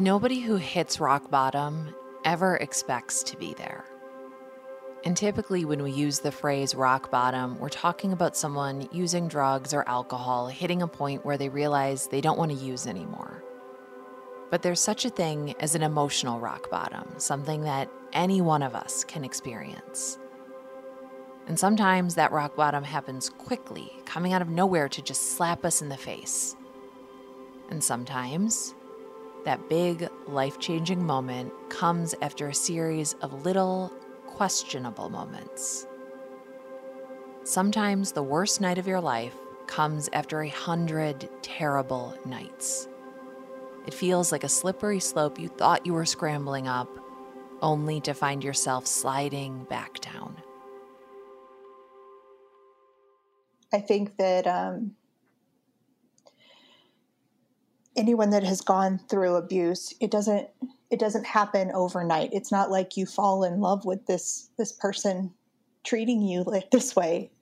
Nobody who hits rock bottom ever expects to be there. And typically, when we use the phrase rock bottom, we're talking about someone using drugs or alcohol, hitting a point where they realize they don't want to use anymore. But there's such a thing as an emotional rock bottom, something that any one of us can experience. And sometimes that rock bottom happens quickly, coming out of nowhere to just slap us in the face. And sometimes that big, life changing moment comes after a series of little, questionable moments. Sometimes the worst night of your life comes after a hundred terrible nights. It feels like a slippery slope you thought you were scrambling up, only to find yourself sliding back down. I think that um, anyone that has gone through abuse, it doesn't it doesn't happen overnight. It's not like you fall in love with this this person treating you like this way.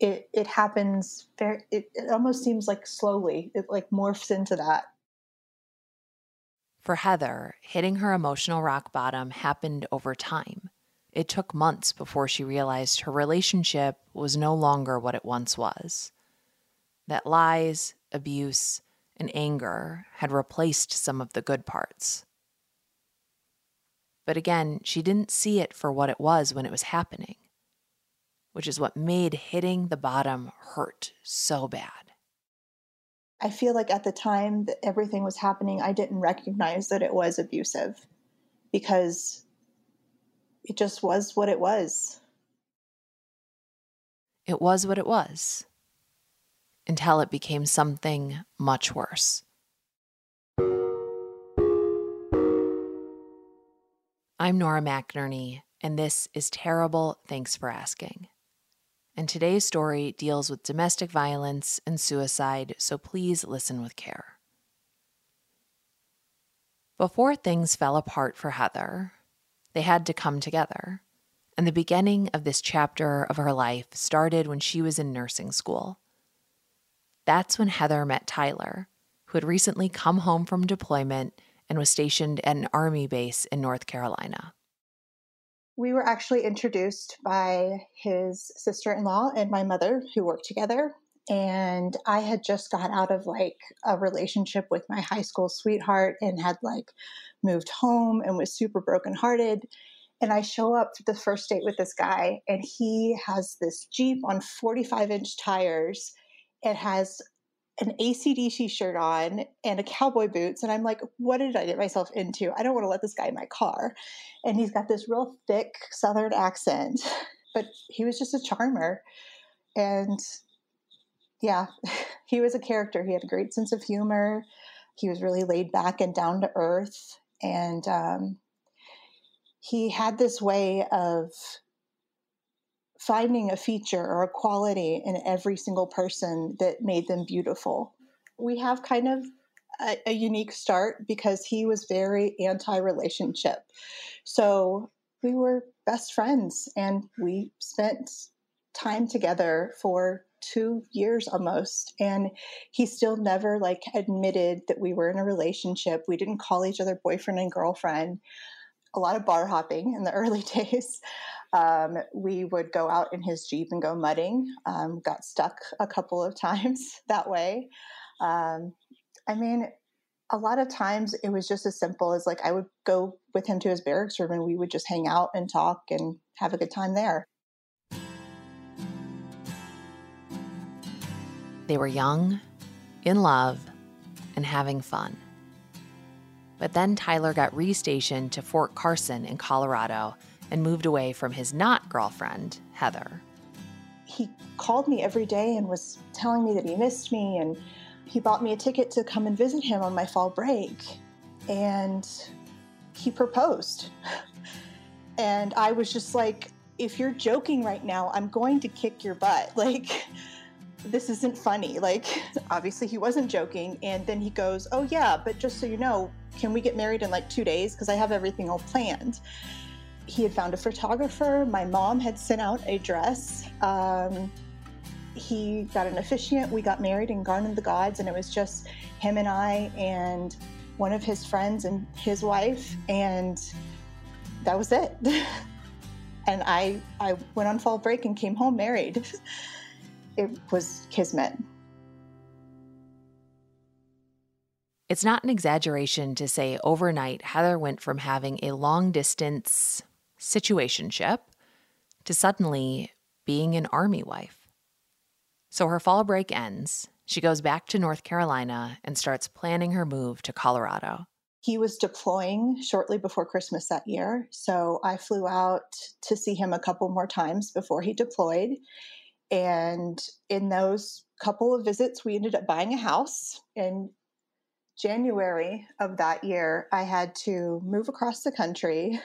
It it happens very it, it almost seems like slowly. It like morphs into that. For Heather, hitting her emotional rock bottom happened over time. It took months before she realized her relationship was no longer what it once was. That lies, abuse, and anger had replaced some of the good parts. But again, she didn't see it for what it was when it was happening, which is what made hitting the bottom hurt so bad. I feel like at the time that everything was happening, I didn't recognize that it was abusive because it just was what it was. It was what it was until it became something much worse. I'm Nora McInerny, and this is Terrible Thanks for Asking. And today's story deals with domestic violence and suicide, so please listen with care. Before things fell apart for Heather, they had to come together. And the beginning of this chapter of her life started when she was in nursing school. That's when Heather met Tyler, who had recently come home from deployment and was stationed at an Army base in North Carolina. We were actually introduced by his sister in law and my mother, who worked together. And I had just got out of like a relationship with my high school sweetheart and had like moved home and was super brokenhearted. And I show up to the first date with this guy, and he has this Jeep on 45 inch tires. It has an ACDC shirt on and a cowboy boots. And I'm like, what did I get myself into? I don't want to let this guy in my car. And he's got this real thick Southern accent, but he was just a charmer. And yeah, he was a character. He had a great sense of humor. He was really laid back and down to earth. And um, he had this way of finding a feature or a quality in every single person that made them beautiful. We have kind of a, a unique start because he was very anti relationship. So we were best friends and we spent time together for two years almost and he still never like admitted that we were in a relationship we didn't call each other boyfriend and girlfriend a lot of bar hopping in the early days um, we would go out in his Jeep and go mudding. Um, got stuck a couple of times that way. Um, I mean, a lot of times it was just as simple as like I would go with him to his barracks room and we would just hang out and talk and have a good time there. They were young, in love, and having fun. But then Tyler got restationed to Fort Carson in Colorado and moved away from his not girlfriend, Heather. He called me every day and was telling me that he missed me, and he bought me a ticket to come and visit him on my fall break. And he proposed. And I was just like, if you're joking right now, I'm going to kick your butt. Like, this isn't funny. Like, obviously, he wasn't joking. And then he goes, Oh, yeah, but just so you know, can we get married in like two days? Because I have everything all planned. He had found a photographer. My mom had sent out a dress. Um, he got an officiant. We got married in Garden of the Gods, and it was just him and I and one of his friends and his wife. And that was it. and I I went on fall break and came home married. it was kismet. It's not an exaggeration to say overnight Heather went from having a long distance situationship to suddenly being an army wife. So her fall break ends. She goes back to North Carolina and starts planning her move to Colorado. He was deploying shortly before Christmas that year. So I flew out to see him a couple more times before he deployed. And in those couple of visits, we ended up buying a house. In January of that year, I had to move across the country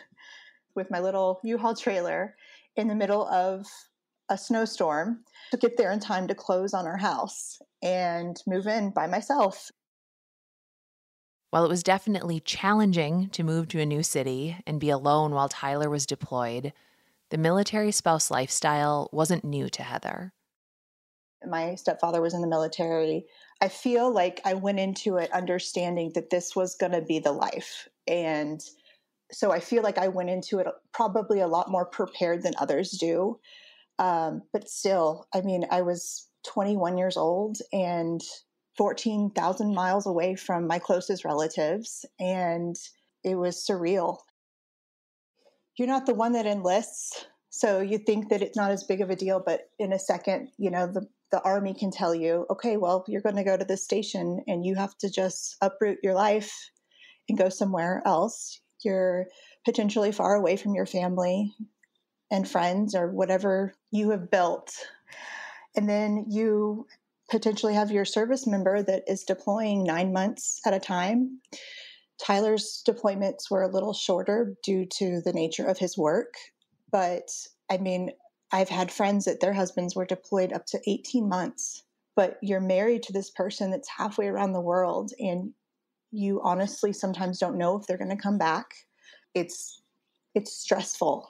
with my little U Haul trailer in the middle of a snowstorm to get there in time to close on our house and move in by myself. While it was definitely challenging to move to a new city and be alone while Tyler was deployed, the military spouse lifestyle wasn't new to Heather. My stepfather was in the military. I feel like I went into it understanding that this was going to be the life. And so I feel like I went into it probably a lot more prepared than others do. Um, but still, I mean, I was 21 years old and 14,000 miles away from my closest relatives, and it was surreal. You're not the one that enlists, so you think that it's not as big of a deal, but in a second, you know, the, the army can tell you, okay, well, you're going to go to this station and you have to just uproot your life and go somewhere else. You're potentially far away from your family and friends or whatever you have built. And then you potentially have your service member that is deploying nine months at a time. Tyler's deployments were a little shorter due to the nature of his work. But I mean, I've had friends that their husbands were deployed up to 18 months, but you're married to this person that's halfway around the world and you honestly sometimes don't know if they're going to come back. It's it's stressful.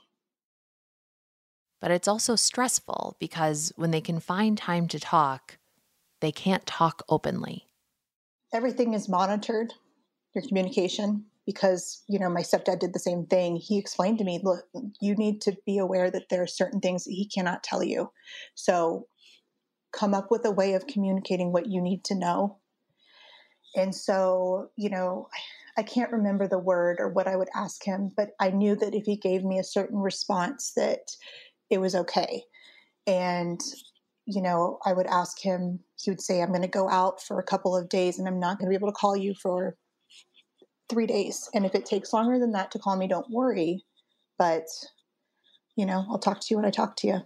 But it's also stressful because when they can find time to talk, they can't talk openly. Everything is monitored, your communication, because, you know, my stepdad did the same thing. He explained to me, look, you need to be aware that there are certain things that he cannot tell you. So come up with a way of communicating what you need to know. And so, you know, I can't remember the word or what I would ask him, but I knew that if he gave me a certain response that it was okay. And you know, I would ask him, he would say, I'm going to go out for a couple of days and I'm not going to be able to call you for three days. And if it takes longer than that to call me, don't worry. But, you know, I'll talk to you when I talk to you.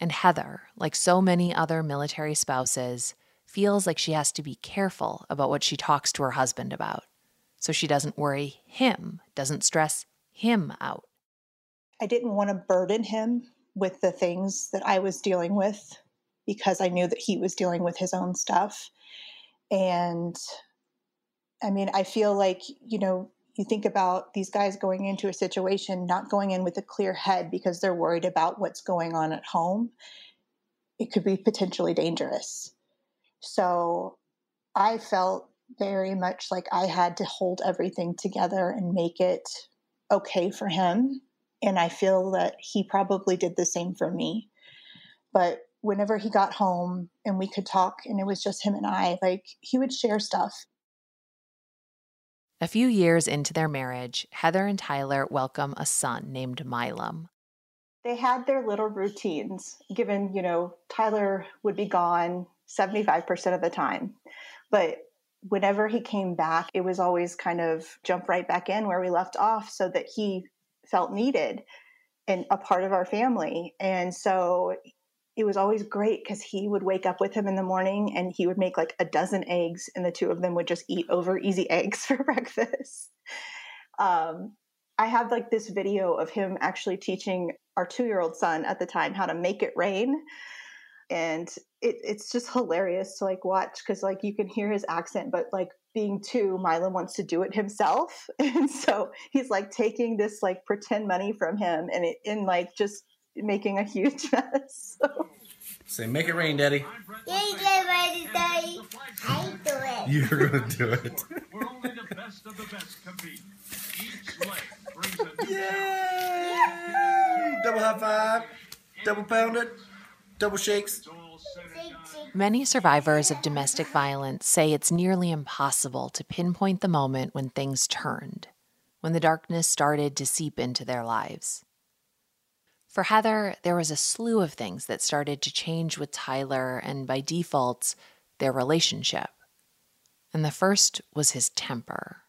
And Heather, like so many other military spouses, feels like she has to be careful about what she talks to her husband about so she doesn't worry him, doesn't stress him out. I didn't want to burden him with the things that I was dealing with because I knew that he was dealing with his own stuff. And I mean, I feel like, you know, you think about these guys going into a situation, not going in with a clear head because they're worried about what's going on at home. It could be potentially dangerous. So I felt very much like I had to hold everything together and make it okay for him and I feel that he probably did the same for me. But whenever he got home and we could talk and it was just him and I, like he would share stuff. A few years into their marriage, Heather and Tyler welcome a son named Milam. They had their little routines, given, you know, Tyler would be gone 75% of the time. But whenever he came back, it was always kind of jump right back in where we left off so that he felt needed and a part of our family. And so it was always great because he would wake up with him in the morning and he would make like a dozen eggs and the two of them would just eat over easy eggs for breakfast. Um, I have like this video of him actually teaching our two year old son at the time how to make it rain. And it, it's just hilarious to like watch because like you can hear his accent, but like being two, Milam wants to do it himself. And so he's like taking this like pretend money from him and it in like just making a huge mess. So. Say, make it rain, Daddy. Yeah, you get ready, Daddy. I do it. You're going to do it. where only the best of the best compete. Each leg brings a new Yay! Double high five, double pounded, double shakes. all said and done. Many survivors of domestic violence say it's nearly impossible to pinpoint the moment when things turned, when the darkness started to seep into their lives. For Heather, there was a slew of things that started to change with Tyler and by default, their relationship. And the first was his temper.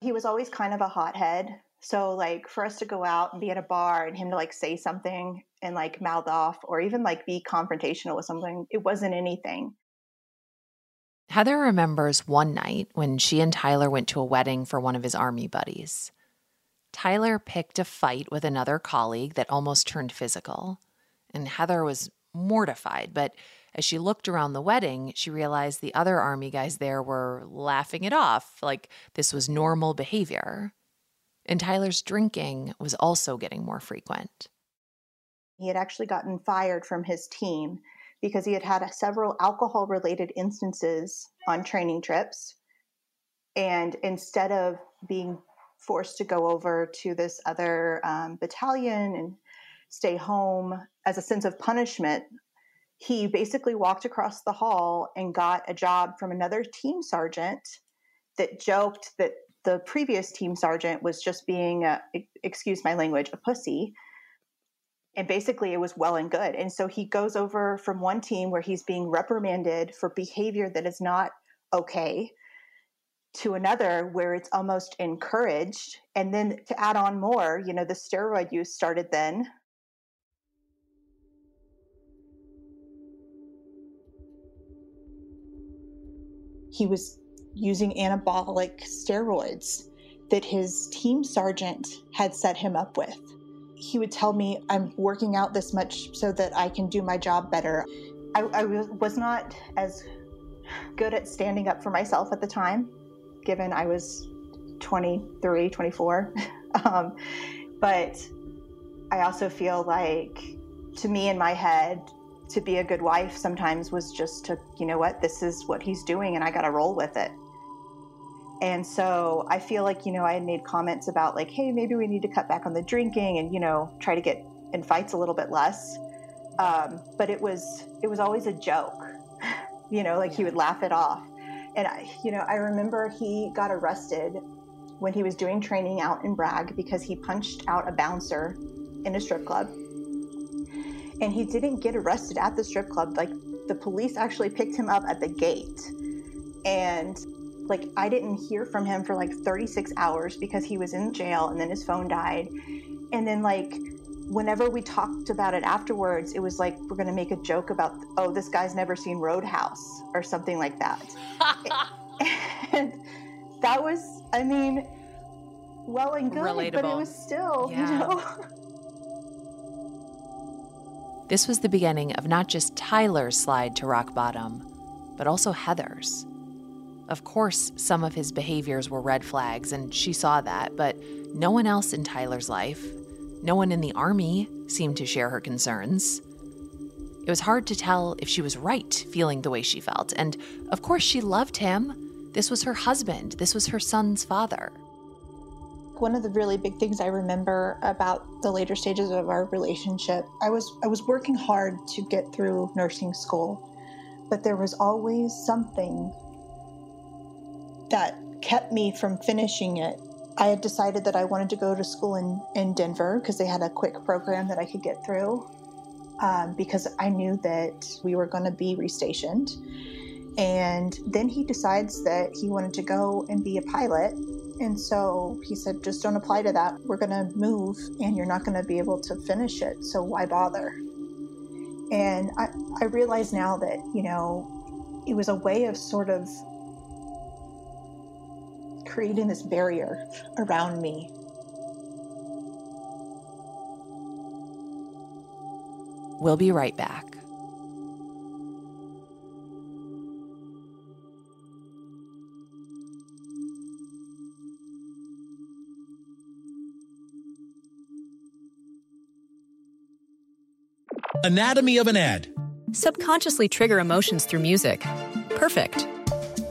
he was always kind of a hothead. So like for us to go out and be at a bar and him to like say something and like mouth off or even like be confrontational with something, it wasn't anything. Heather remembers one night when she and Tyler went to a wedding for one of his army buddies. Tyler picked a fight with another colleague that almost turned physical, and Heather was mortified. But as she looked around the wedding, she realized the other army guys there were laughing it off like this was normal behavior. And Tyler's drinking was also getting more frequent. He had actually gotten fired from his team because he had had several alcohol related instances on training trips. And instead of being forced to go over to this other um, battalion and stay home as a sense of punishment, he basically walked across the hall and got a job from another team sergeant that joked that the previous team sergeant was just being, a, uh, excuse my language, a pussy. And basically it was well and good. And so he goes over from one team where he's being reprimanded for behavior that is not okay to another where it's almost encouraged. And then to add on more you know the steroid use started then. He was using anabolic steroids that his team sergeant had set him up with he would tell me, I'm working out this much so that I can do my job better. I, I was not as good at standing up for myself at the time, given I was 23, 24. um, but I also feel like, to me in my head, to be a good wife sometimes was just to, you know what, this is what he's doing and I got to roll with it. And so I feel like, you know, I had made comments about like, hey, maybe we need to cut back on the drinking and, you know, try to get in fights a little bit less. Um, but it was it was always a joke, you know, like he would laugh it off. And I, you know, I remember he got arrested when he was doing training out in Bragg because he punched out a bouncer in a strip club. And he didn't get arrested at the strip club. Like the police actually picked him up at the gate. And like I didn't hear from him for like 36 hours because he was in jail and then his phone died. And then like whenever we talked about it afterwards, it was like we're going to make a joke about oh this guy's never seen Roadhouse or something like that. and that was I mean well and good, but it was still, Yeah. you know. This was the beginning of not just Tyler's slide to rock bottom, but also Heather's. Of course, some of his behaviors were red flags, and she saw that, but no one else in Tyler's life, no one in the army, seemed to share her concerns. It was hard to tell if she was right feeling the way she felt, and of course, she loved him. This was her husband, this was her son's father. one of the really big things I remember about the later stages of our relationship, I was I was working hard to get through nursing school, but there was always something that kept me from finishing it. I had decided that I wanted to go to school in, in Denver because they had a quick program that I could get through um, because I knew that we were going to be restationed. And then he decides that he wanted to go and be a pilot And so he said, just don't apply to that. We're going to move and you're not going to be able to finish it. So why bother? And I, I realize now that, you know, it was a way of sort of creating this barrier around me. We'll be right back. Anatomy of an ad. Subconsciously trigger emotions through music. Perfect.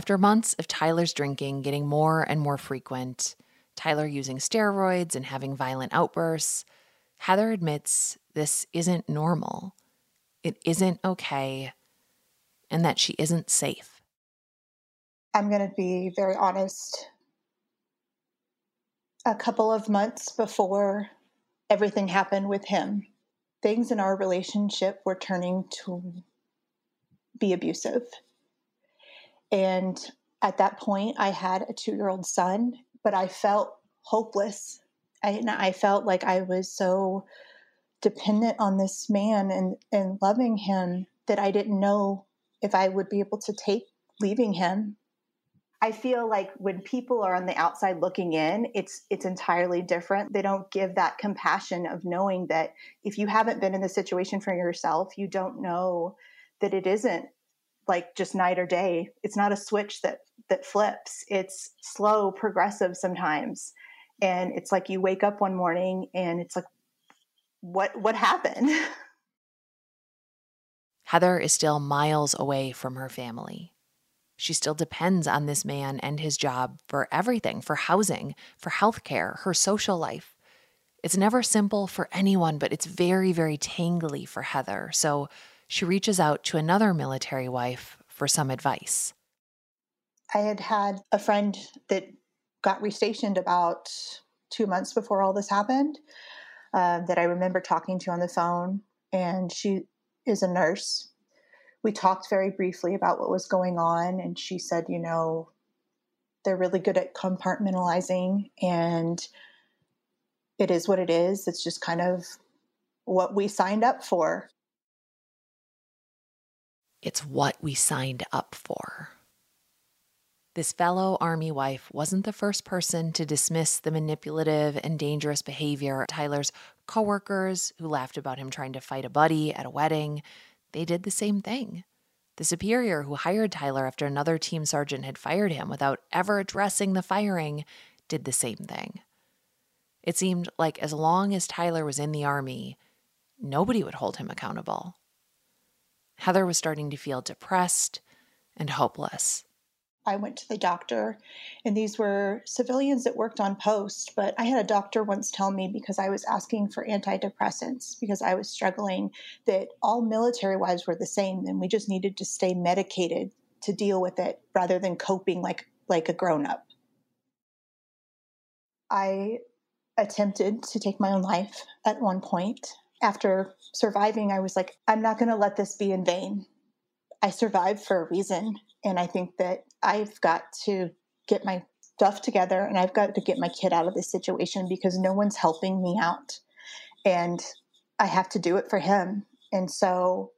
After months of Tyler's drinking getting more and more frequent, Tyler using steroids and having violent outbursts, Heather admits this isn't normal. It isn't okay, and that she isn't safe. I'm going to be very honest. A couple of months before everything happened with him, things in our relationship were turning to be abusive. And at that point, I had a two year old son, but I felt hopeless. I, I felt like I was so dependent on this man and, and loving him that I didn't know if I would be able to take leaving him. I feel like when people are on the outside looking in, it's it's entirely different. They don't give that compassion of knowing that if you haven't been in the situation for yourself, you don't know that it isn't like just night or day. It's not a switch that that flips. It's slow, progressive sometimes. And it's like you wake up one morning and it's like what what happened? Heather is still miles away from her family. She still depends on this man and his job for everything for housing, for healthcare, her social life. It's never simple for anyone, but it's very, very tangly for Heather. So she reaches out to another military wife for some advice. I had had a friend that got restationed about two months before all this happened uh, that I remember talking to on the phone, and she is a nurse. We talked very briefly about what was going on, and she said, you know, they're really good at compartmentalizing, and it is what it is. It's just kind of what we signed up for. It's what we signed up for. This fellow army wife wasn't the first person to dismiss the manipulative and dangerous behavior. Of Tyler's coworkers who laughed about him trying to fight a buddy at a wedding, they did the same thing. The superior who hired Tyler after another team sergeant had fired him without ever addressing the firing did the same thing. It seemed like as long as Tyler was in the army, nobody would hold him accountable. Heather was starting to feel depressed and hopeless. I went to the doctor, and these were civilians that worked on post. But I had a doctor once tell me because I was asking for antidepressants because I was struggling that all military wives were the same, and we just needed to stay medicated to deal with it rather than coping like like a grown up. I attempted to take my own life at one point after surviving, I was like, I'm not going to let this be in vain. I survived for a reason. And I think that I've got to get my stuff together and I've got to get my kid out of this situation because no one's helping me out. And I have to do it for him. And so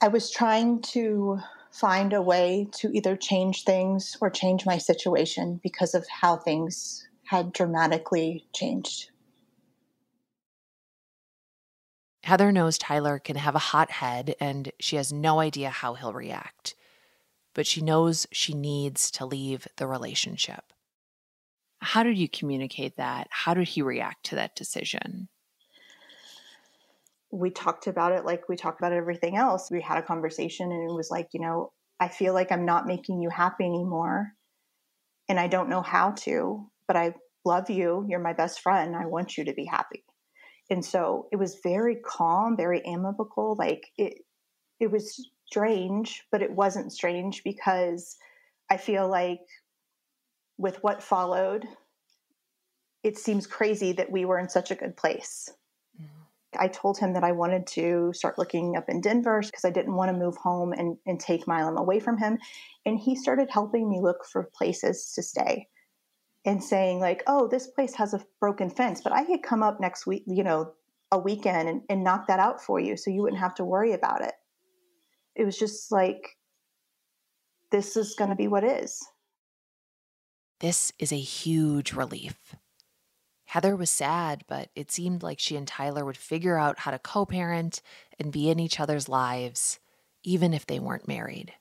I was trying to find a way to either change things or change my situation because of how things had dramatically changed. Heather knows Tyler can have a hot head and she has no idea how he'll react. But she knows she needs to leave the relationship. How did you communicate that? How did he react to that decision? We talked about it like we talked about everything else. We had a conversation and it was like, you know, I feel like I'm not making you happy anymore. And I don't know how to, but I love you. You're my best friend. I want you to be happy. And so it was very calm, very amicable. Like it, it was strange, but it wasn't strange because I feel like with what followed, it seems crazy that we were in such a good place. Mm-hmm. I told him that I wanted to start looking up in Denver because I didn't want to move home and, and take Milam away from him. And he started helping me look for places to stay and saying, like, oh, this place has a broken fence, but I could come up next week, you know, a weekend and, and knock that out for you so you wouldn't have to worry about it. It was just like, this is going to be what is. This is a huge relief. Heather was sad, but it seemed like she and Tyler would figure out how to co parent and be in each other's lives, even if they weren't married.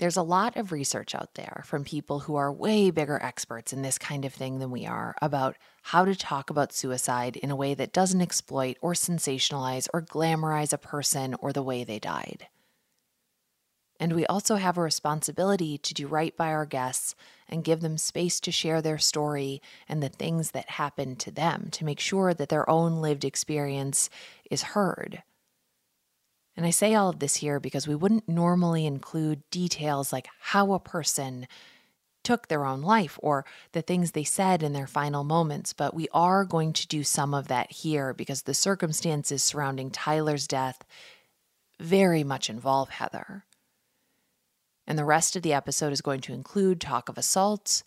There's a lot of research out there from people who are way bigger experts in this kind of thing than we are about how to talk about suicide in a way that doesn't exploit or sensationalize or glamorize a person or the way they died. And we also have a responsibility to do right by our guests and give them space to share their story and the things that happened to them to make sure that their own lived experience is heard. And I say all of this here because we wouldn't normally include details like how a person took their own life or the things they said in their final moments, but we are going to do some of that here because the circumstances surrounding Tyler's death very much involve Heather and the rest of the episode is going to include talk of assaults,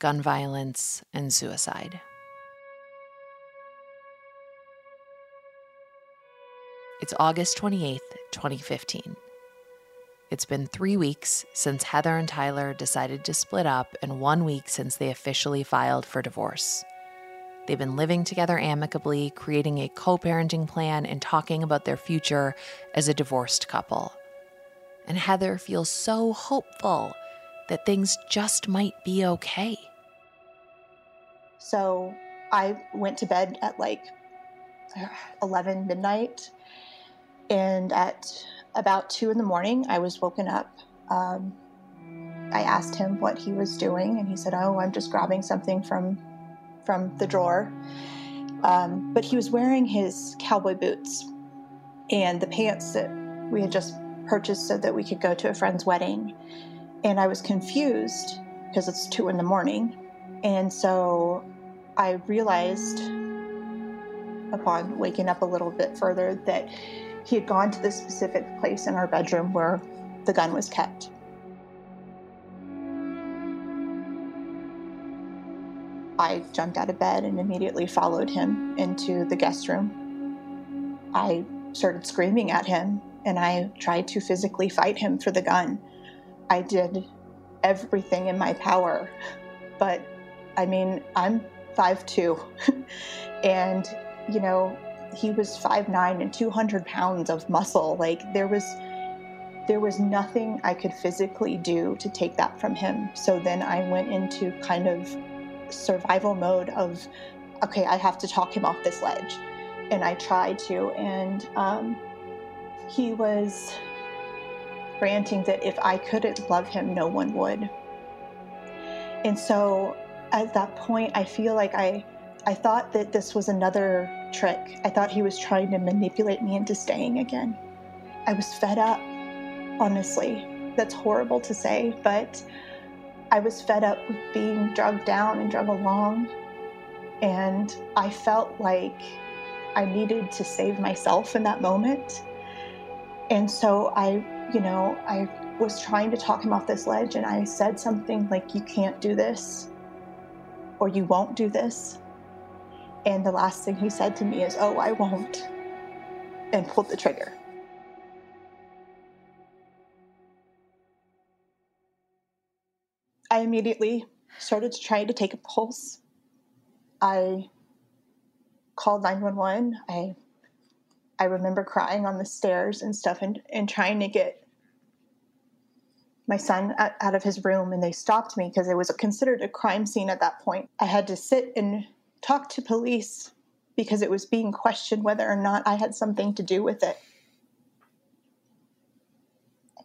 gun violence, and suicide. It's August 28th, 2015. It's been three weeks since Heather and Tyler decided to split up, and one week since they officially filed for divorce. They've been living together amicably, creating a co parenting plan, and talking about their future as a divorced couple and Heather feels so hopeful that things just might be okay. So I went to bed at like 11 midnight, and at about 2 in the morning, I was woken up. Um, I asked him what he was doing, and he said, "Oh, I'm just grabbing something from from the drawer." Um, but he was wearing his cowboy boots and the pants that we had just purchased so that we could go to a friend's wedding. And I was confused because it's two in the morning. And so I realized upon waking up a little bit further that he had gone to the specific place in our bedroom where the gun was kept. I jumped out of bed and immediately followed him into the guest room. I started screaming at him and I tried to physically fight him for the gun. I did everything in my power. But I mean, I'm 5'2, and you know, he was 5'9 and 200 pounds of muscle. Like, there was. There was nothing I could physically do to take that from him. So then I went into kind of survival mode of, okay, I have to talk him off this ledge. And I tried to. And um, he was ranting that if I couldn't love him, no one would. And so at that point, I feel like I, I thought that this was another trick. I thought he was trying to manipulate me into staying again. I was fed up, honestly. That's horrible to say, but I was fed up with being drugged down and drug along. And I felt like I needed to save myself in that moment. And so I, you know, I was trying to talk him off this ledge and I said something like, You can't do this, or you won't do this. And the last thing he said to me is, Oh, I won't, and pulled the trigger. I immediately started to try to take a pulse. I called 911. I I remember crying on the stairs and stuff and, and trying to get my son out, of his room and they stopped me because it was considered a crime scene at that point. I had to sit and talk to police because it was being questioned whether or not I had something to do with it.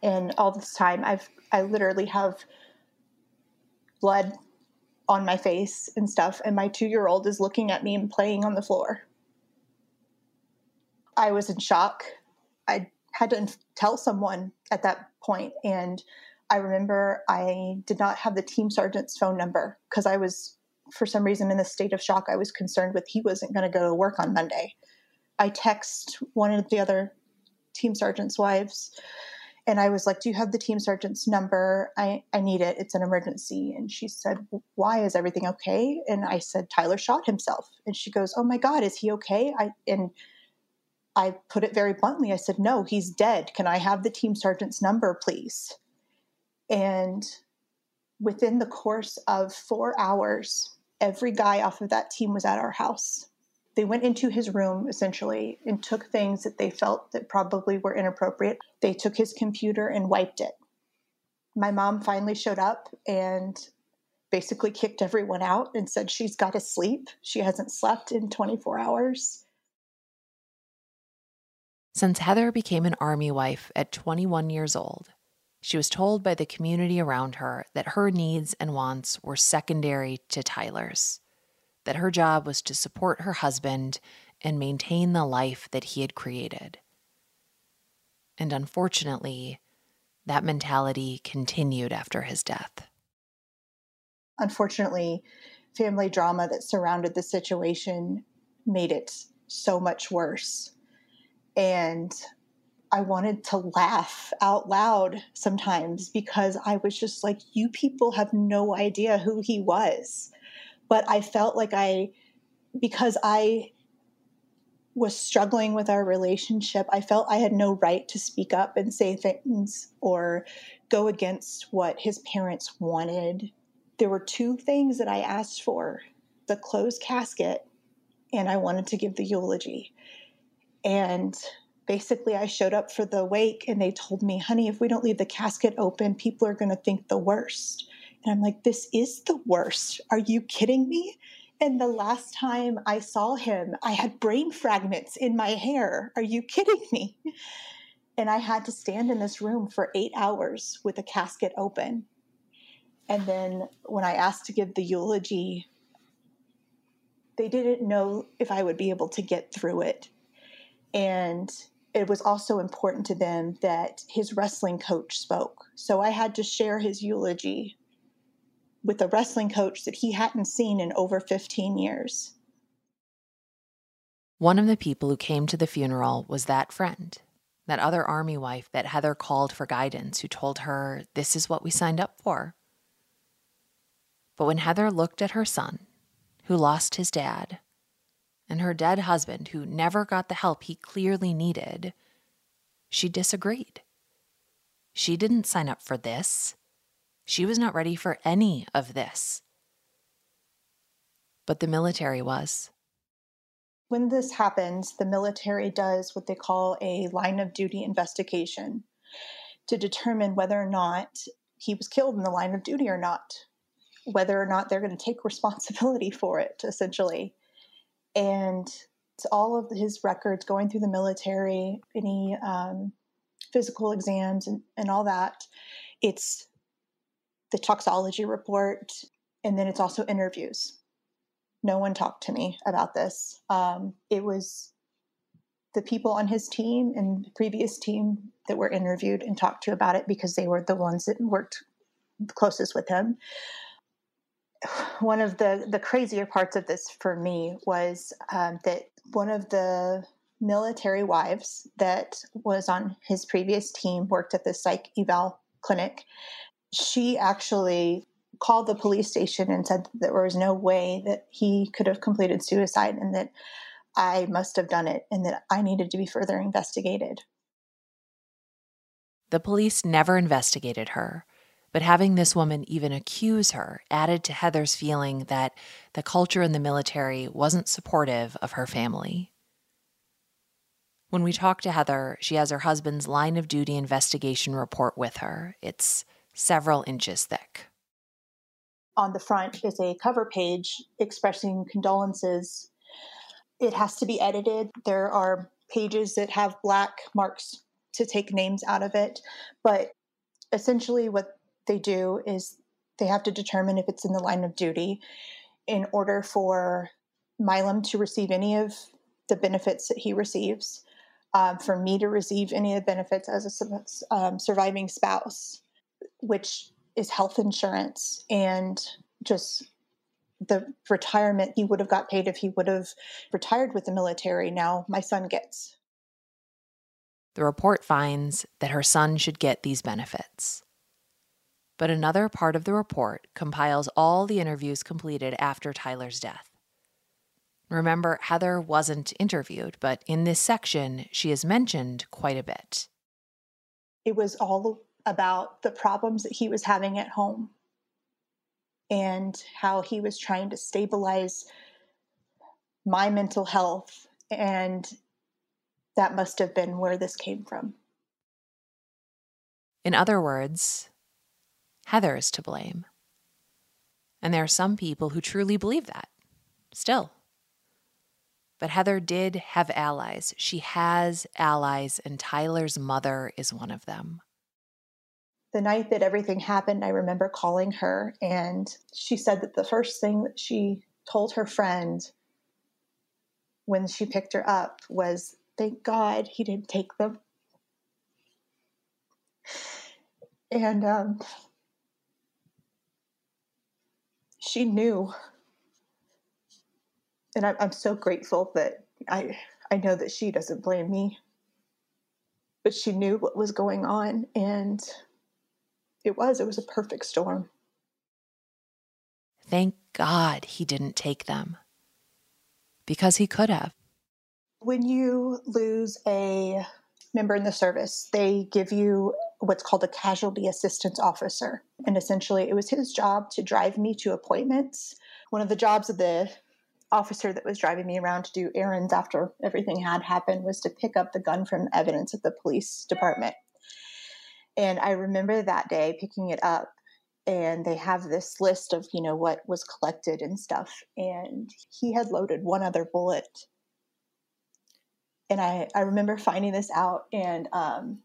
And all this time, I've I literally have blood on my face and stuff, and my two year old is looking at me and playing on the floor. I was in shock. I had to tell someone at that point, and I remember I did not have the team sergeant's phone number because I was, for some reason, in the state of shock. I was concerned with he wasn't going to go to work on Monday. I text one of the other team sergeant's wives and I was like, Do you have the team sergeant's number? I, I need it. It's an emergency. And she said, Why? Is everything okay? And I said, Tyler shot himself. And she goes, Oh my God, is he okay? I and I put it very bluntly. I said, No, he's dead. Can I have the team sergeant's number, please? And within the course of four hours, every guy off of that team was at our house they went into his room essentially and took things that they felt that probably were inappropriate. They took his computer and wiped it. My mom finally showed up and basically kicked everyone out and said she's got to sleep. She hasn't slept in 24 hours. Since Heather became an army wife at 21 years old, she was told by the community around her that her needs and wants were secondary to Tyler's that her job was to support her husband and maintain the life that he had created. And unfortunately, that mentality continued after his death. Unfortunately, family drama that surrounded the situation made it so much worse. And I wanted to laugh out loud sometimes because I was just like, you people have no idea who he was but I felt like I, because I was struggling with our relationship, I felt I had no right to speak up and say things or go against what his parents wanted. There were two things that I asked for the closed casket, and I wanted to give the eulogy. And basically, I showed up for the wake, and they told me, honey, if we don't leave the casket open, people are going to think the worst. And I'm like, this is the worst. Are you kidding me? And the last time I saw him, I had brain fragments in my hair. Are you kidding me? And I had to stand in this room for eight hours with a casket open. And then when I asked to give the eulogy, they didn't know if I would be able to get through it. And it was also important to them that his wrestling coach spoke. So I had to share his eulogy with a wrestling coach that he hadn't seen in over 15 years. One of the people who came to the funeral was that friend, that other army wife that Heather called for guidance, who told her, This is what we signed up for. But when Heather looked at her son, who lost his dad, and her dead husband, who never got the help he clearly needed, she disagreed. She didn't sign up for this. She was not ready for any of this. But the military was. When this happens, the military does what they call a line of duty investigation to determine whether or not he was killed in the line of duty or not, whether or not they're going to take responsibility for it, essentially. And it's all of his records going through the military, any um, physical exams, and, and all that. It's the toxology report, and then it's also interviews. No one talked to me about this. Um, it was the people on his team and previous team that were interviewed and talked to about it because they were the ones that worked closest with him. One of the the crazier parts of this for me was um, that one of the military wives that was on his previous team worked at the psych eval clinic she actually called the police station and said that there was no way that he could have completed suicide and that I must have done it and that I needed to be further investigated. The police never investigated her, but having this woman even accuse her added to Heather's feeling that the culture in the military wasn't supportive of her family. When we talk to Heather, she has her husband's line of duty investigation report with her. It's several inches thick. On the front is a cover page expressing condolences. It has to be edited. There are pages that have black marks to take names out of it, but essentially what they do is they have to determine if it's in the line of duty in order for Milam to receive any of the benefits that he receives, um, for me to receive any of the benefits as a um, surviving spouse, which is health insurance and just the retirement he would have got paid if he would have retired with the military. Now my son gets. The report finds that her son should get these benefits. But another part of the report compiles all the interviews completed after Tyler's death. Remember, Heather wasn't interviewed, but in this section, she is mentioned quite a bit. It was all about the problems that he was having at home and how he was trying to stabilize my mental health. And that must have been where this came from. In other words, Heather is to blame. And there are some people who truly believe that, still. But Heather did have allies. She has allies, and Tyler's mother is one of them. The night that everything happened, I remember calling her, and she said that the first thing that she told her friend when she picked her up was, Thank God he didn't take them. And um, she knew and I'm, I'm so grateful that I I know that she doesn't blame me, but she knew what was going on, and it was it was a perfect storm. Thank God he didn't take them, because he could have. When you lose a member in the service, they give you what's called a casualty assistance officer. And essentially, it was his job to drive me to appointments. One of the jobs of the officer that was driving me around to do errands after everything had happened was to pick up the gun from evidence at the police department. And I remember that day picking it up and they have this list of, you know, what was collected and stuff. And he had loaded one other bullet. And I, I remember finding this out and um,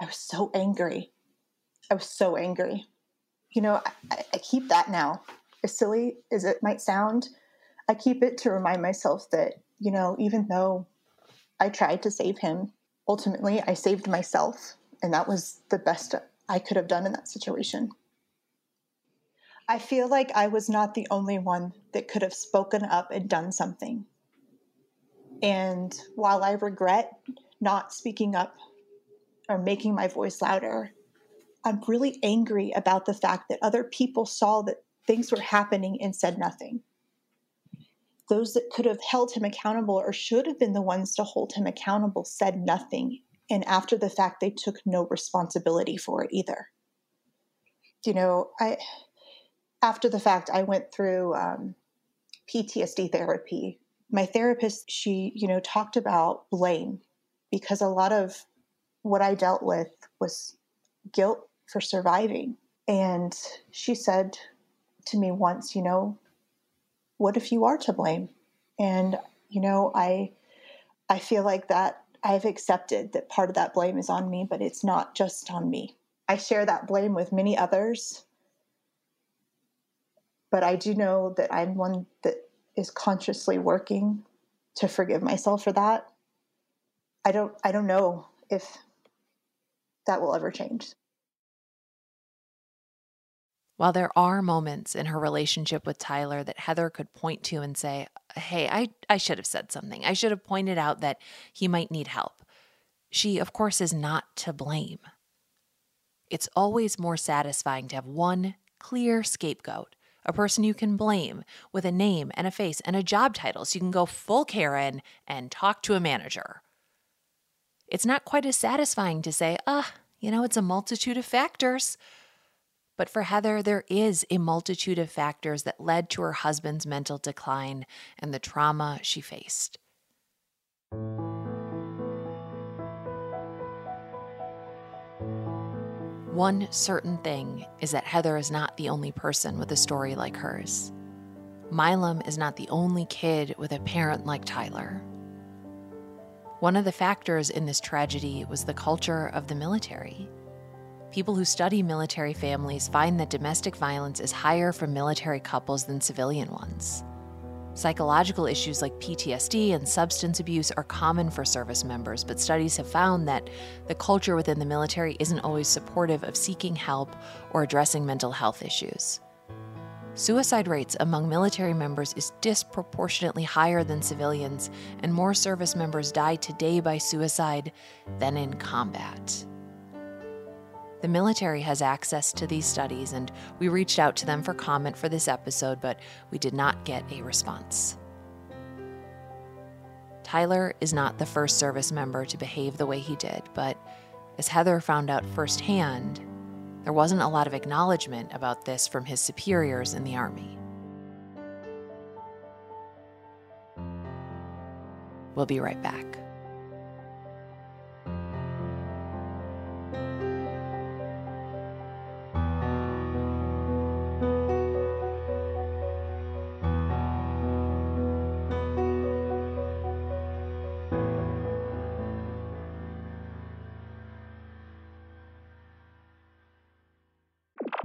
I was so angry. I was so angry. You know, I, I keep that now. As silly as it might sound, I keep it to remind myself that, you know, even though I tried to save him, ultimately I saved myself. And that was the best I could have done in that situation. I feel like I was not the only one that could have spoken up and done something. And while I regret not speaking up or making my voice louder, I'm really angry about the fact that other people saw that things were happening and said nothing those that could have held him accountable or should have been the ones to hold him accountable said nothing. And after the fact, they took no responsibility for it either. You know, I, after the fact, I went through um, PTSD therapy. My therapist, she, you know, talked about blame because a lot of what I dealt with was guilt for surviving. And she said to me once, you know, what if you are to blame? And you know, I I feel like that I've accepted that part of that blame is on me, but it's not just on me. I share that blame with many others. But I do know that I'm one that is consciously working to forgive myself for that. I don't I don't know if that will ever change. While there are moments in her relationship with Tyler that Heather could point to and say, Hey, I, I should have said something. I should have pointed out that he might need help. She, of course, is not to blame. It's always more satisfying to have one clear scapegoat, a person you can blame with a name and a face and a job title so you can go full Karen and talk to a manager. It's not quite as satisfying to say, ah, you know, it's a multitude of factors. But for Heather, there is a multitude of factors that led to her husband's mental decline and the trauma she faced. One certain thing is that Heather is not the only person with a story like hers. Milam is not the only kid with a parent like Tyler. One of the factors in this tragedy was the culture of the military. People who study military families find that domestic violence is higher for military couples than civilian ones. Psychological issues like PTSD and substance abuse are common for service members, but studies have found that the culture within the military isn't always supportive of seeking help or addressing mental health issues. Suicide rates among military members is disproportionately higher than civilians, and more service members die today by suicide than in combat. The military has access to these studies, and we reached out to them for comment for this episode, but we did not get a response. Tyler is not the first service member to behave the way he did, but as Heather found out firsthand, there wasn't a lot of acknowledgement about this from his superiors in the Army. We'll be right back.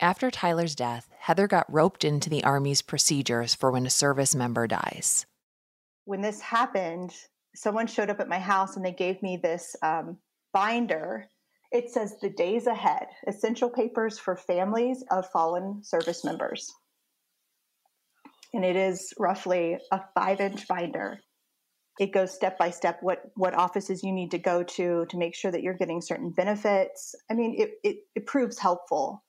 After Tyler's death, Heather got roped into the Army's procedures for when a service member dies. When this happened, someone showed up at my house and they gave me this um, binder. It says the days ahead, essential papers for families of fallen service members. And it is roughly a five inch binder. It goes step by step what, what offices you need to go to to make sure that you're getting certain benefits. I mean, it, it, it proves helpful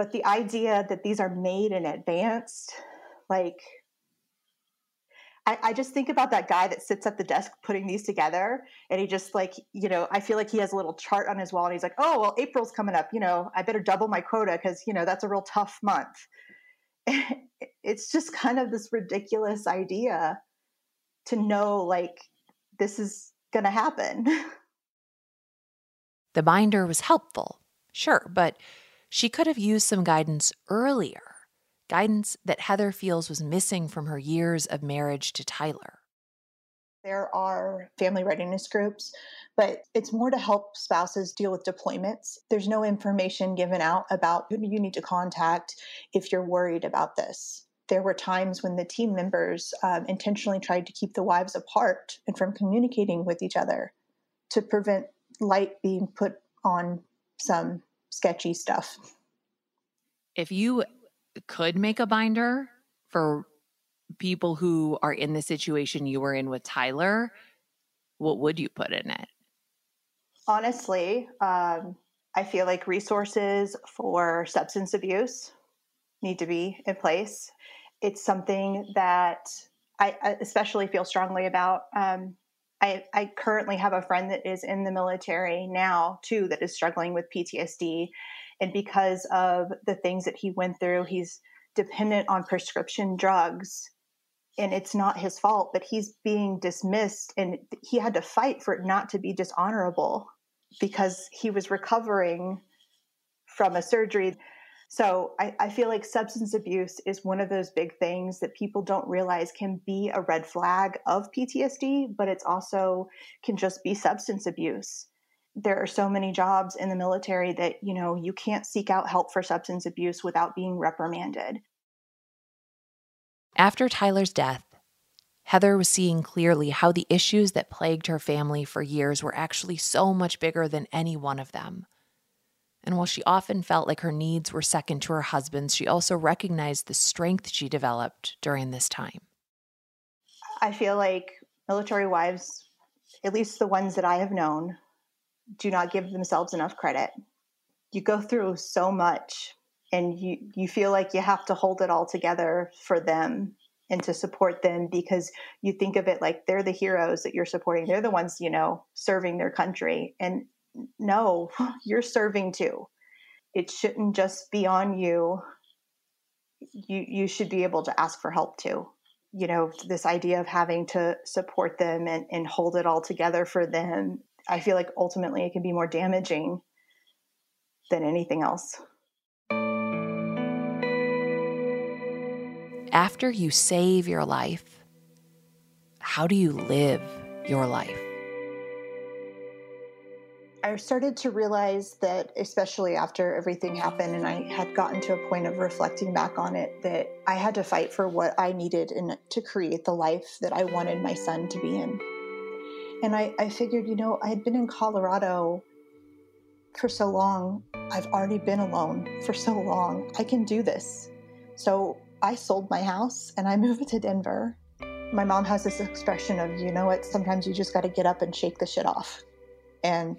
but the idea that these are made in advance like I, I, just think about that guy that sits at the desk putting these together and he just like you know i feel like he has a little chart on his wall and he's like oh well april's coming up you know i better double my quota because you know that's a real tough month. It's just kind of this ridiculous idea to know like this is going to happen. The binder was helpful sure but she could have used some guidance earlier, guidance that Heather feels was missing from her years of marriage to Tyler. There are family readiness groups, but it's more to help spouses deal with deployments. There's no information given out about who you need to contact if you're worried about this. There were times when the team members um, intentionally tried to keep the wives apart and from communicating with each other to prevent light being put on some sketchy stuff. If you could make a binder for people who are in the situation you were in with Tyler, what would you put in it? Honestly, um, I feel like resources for substance abuse need to be in place. It's something that I especially feel strongly about. Um, I, I currently have a friend that is in the military now too that is struggling with PTSD. And because of the things that he went through, he's dependent on prescription drugs. And it's not his fault, but he's being dismissed. And he had to fight for it not to be dishonorable because he was recovering from a surgery so I, I, feel like substance abuse is one of those big things that people don't realize can be a red flag of PTSD, but it's also can just be substance abuse. There are so many jobs in the military that, you know, you can't seek out help for substance abuse without being reprimanded. After Tyler's death, Heather was seeing clearly how the issues that plagued her family for years were actually so much bigger than any one of them. And while she often felt like her needs were second to her husband's, she also recognized the strength she developed during this time. I feel like military wives, at least the ones that I have known, do not give themselves enough credit. You go through so much and you you feel like you have to hold it all together for them and to support them because you think of it like they're the heroes that you're supporting they're the ones you know serving their country and no you're serving too. It shouldn't just be on you. You you should be able to ask for help too. You know this idea of having to support them and, and hold it all together for them i feel like ultimately it can be more damaging than anything else. After you save your life, how do you live your life? I started to realize that, especially after everything happened, and I had gotten to a point of reflecting back on it, that I had to fight for what I needed and to create the life that I wanted my son to be in. And I, I figured, you know, I had been in Colorado for so long. I've already been alone for so long. I can do this. So I sold my house and I moved to Denver. My mom has this expression of, you know what, sometimes you just got to get up and shake the shit off. And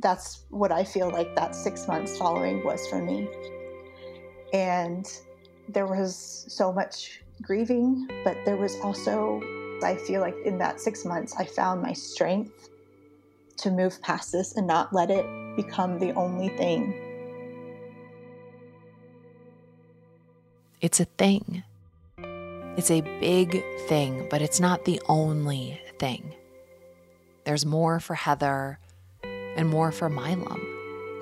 that's what I feel like that six months following was for me. And there was so much grieving, but there was also, I feel like in that six months, I found my strength to move past this and not let it become the only thing It's a thing. It's a big thing, but it's not the only thing. There's more for Heather and more for Milam,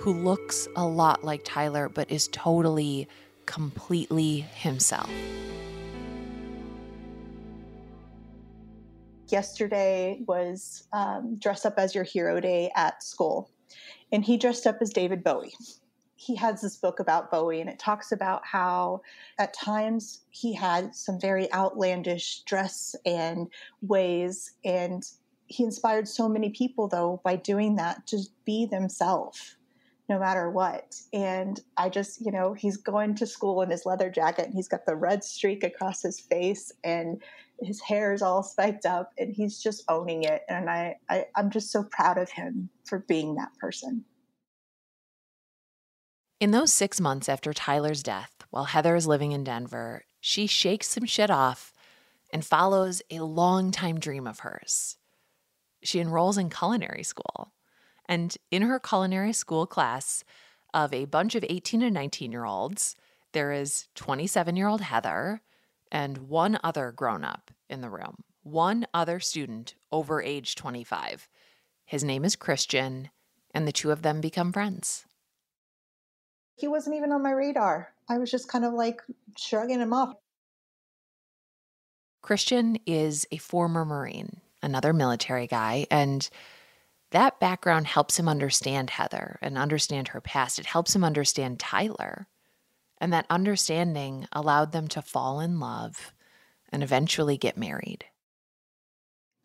who looks a lot like Tyler, but is totally, completely himself. Yesterday was um, dress up as your hero day at school, and he dressed up as David Bowie he has this book about Bowie, and it talks about how at times he had some very outlandish dress and ways, and he inspired so many people, though, by doing that to be themselves no matter what. And I just, you know, he's going to school in his leather jacket and he's got the red streak across his face and his hair is all spiked up and he's just owning it. And I, I I'm just so proud of him for being that person. In those six months after Tyler's death, while Heather is living in Denver, she shakes some shit off and follows a long-time dream of hers. She enrolls in culinary school. And in her culinary school class of a bunch of 18 and 19 year olds, there is 27 year old Heather and one other grown up in the room, one other student over age 25. His name is Christian, and the two of them become friends he wasn't even on my radar. I was just kind of like shrugging him off. Christian is a former Marine, another military guy, and that background helps him understand Heather and understand her past. It helps him understand Tyler. And that understanding allowed them to fall in love and eventually get married.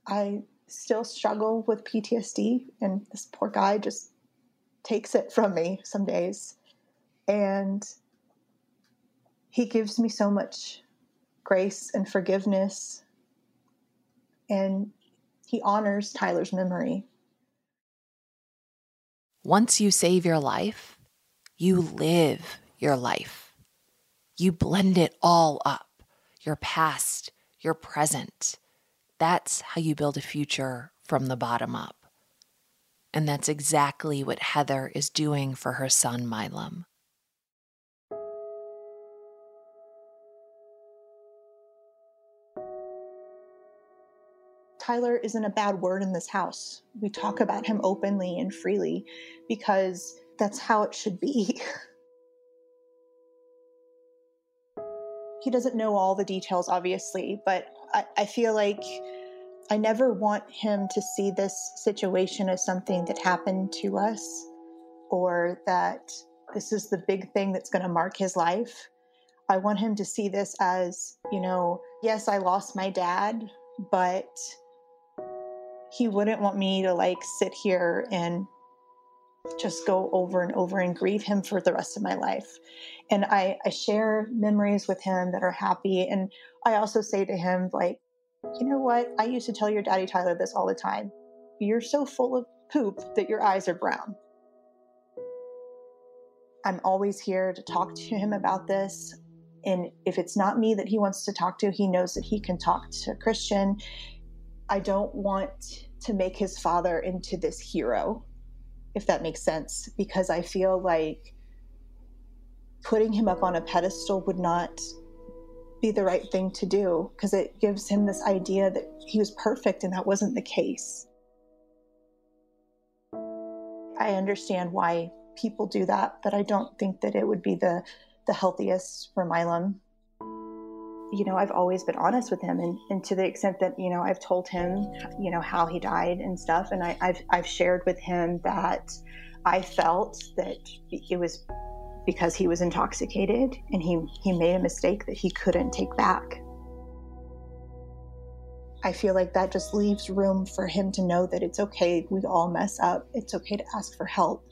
I still struggle with PTSD, and this poor guy just takes it from me some days. And he gives me so much grace and forgiveness. And he honors Tyler's memory. Once you save your life, you live your life. You blend it all up your past, your present. That's how you build a future from the bottom up. And that's exactly what Heather is doing for her son, Milam. Tyler isn't a bad word in this house. We talk mm. about him openly and freely because that's how it should be. he doesn't know all the details, obviously, but I, I, feel like I never want him to see this situation as something that happened to us or that this is the big thing that's going to mark his life. I want him to see this as, you know, yes, I lost my dad, but he wouldn't want me to like sit here and just go over and over and grieve him for the rest of my life. And I, I share memories with him that are happy. And I also say to him, like, you know what? I used to tell your daddy Tyler this all the time. You're so full of poop that your eyes are brown. I'm always here to talk to him about this. And if it's not me that he wants to talk to, he knows that he can talk to Christian. I don't want to make his father into this hero, if that makes sense, because I feel like putting him up on a pedestal would not be the right thing to do because it gives him this idea that he was perfect and that wasn't the case. I understand why people do that, but I don't think that it would be the the healthiest for Milam. You know, I've always been honest with him, and, and to the extent that you know, I've told him, you know, how he died and stuff, and I, I've I've shared with him that I felt that it was because he was intoxicated and he he made a mistake that he couldn't take back. I feel like that just leaves room for him to know that it's okay. We all mess up. It's okay to ask for help.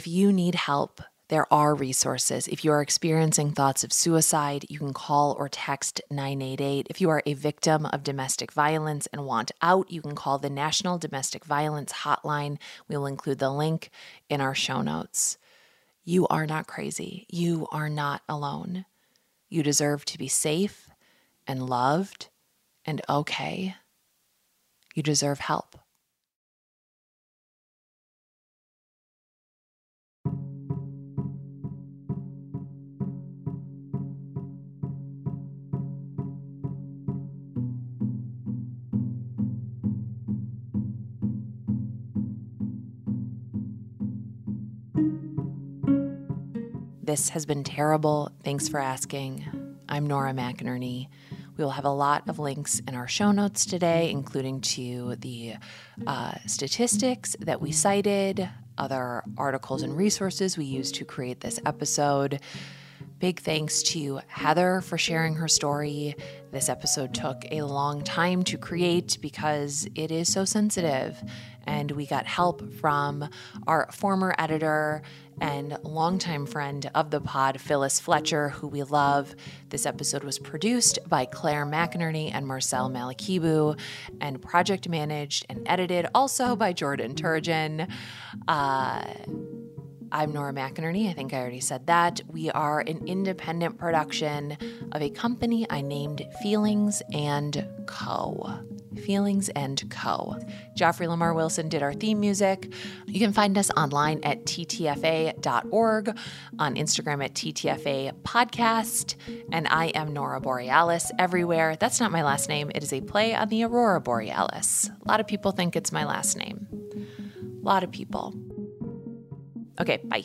If you need help, there are resources. If you are experiencing thoughts of suicide, you can call or text 988. If you are a victim of domestic violence and want out, you can call the National Domestic Violence Hotline. We will include the link in our show notes. You are not crazy. You are not alone. You deserve to be safe and loved and okay. You deserve help. This has been terrible. Thanks for asking. I'm Nora McInerney. We will have a lot of links in our show notes today, including to the uh, statistics that we cited, other articles and resources we used to create this episode. Big thanks to Heather for sharing her story. This episode took a long time to create because it is so sensitive. And we got help from our former editor and longtime friend of the pod, Phyllis Fletcher, who we love. This episode was produced by Claire McInerney and Marcel Malekebu, and project managed and edited also by Jordan Turgeon. Uh, I'm Nora McInerney. I think I already said that. We are an independent production of a company I named Feelings and Co. Feelings and Co. Joffrey Lamar Wilson did our theme music. You can find us online at ttfa.org, on Instagram at ttfa podcast, and I am Nora Borealis everywhere. That's not my last name, it is a play on the Aurora Borealis. A lot of people think it's my last name. A lot of people. Okay, bye.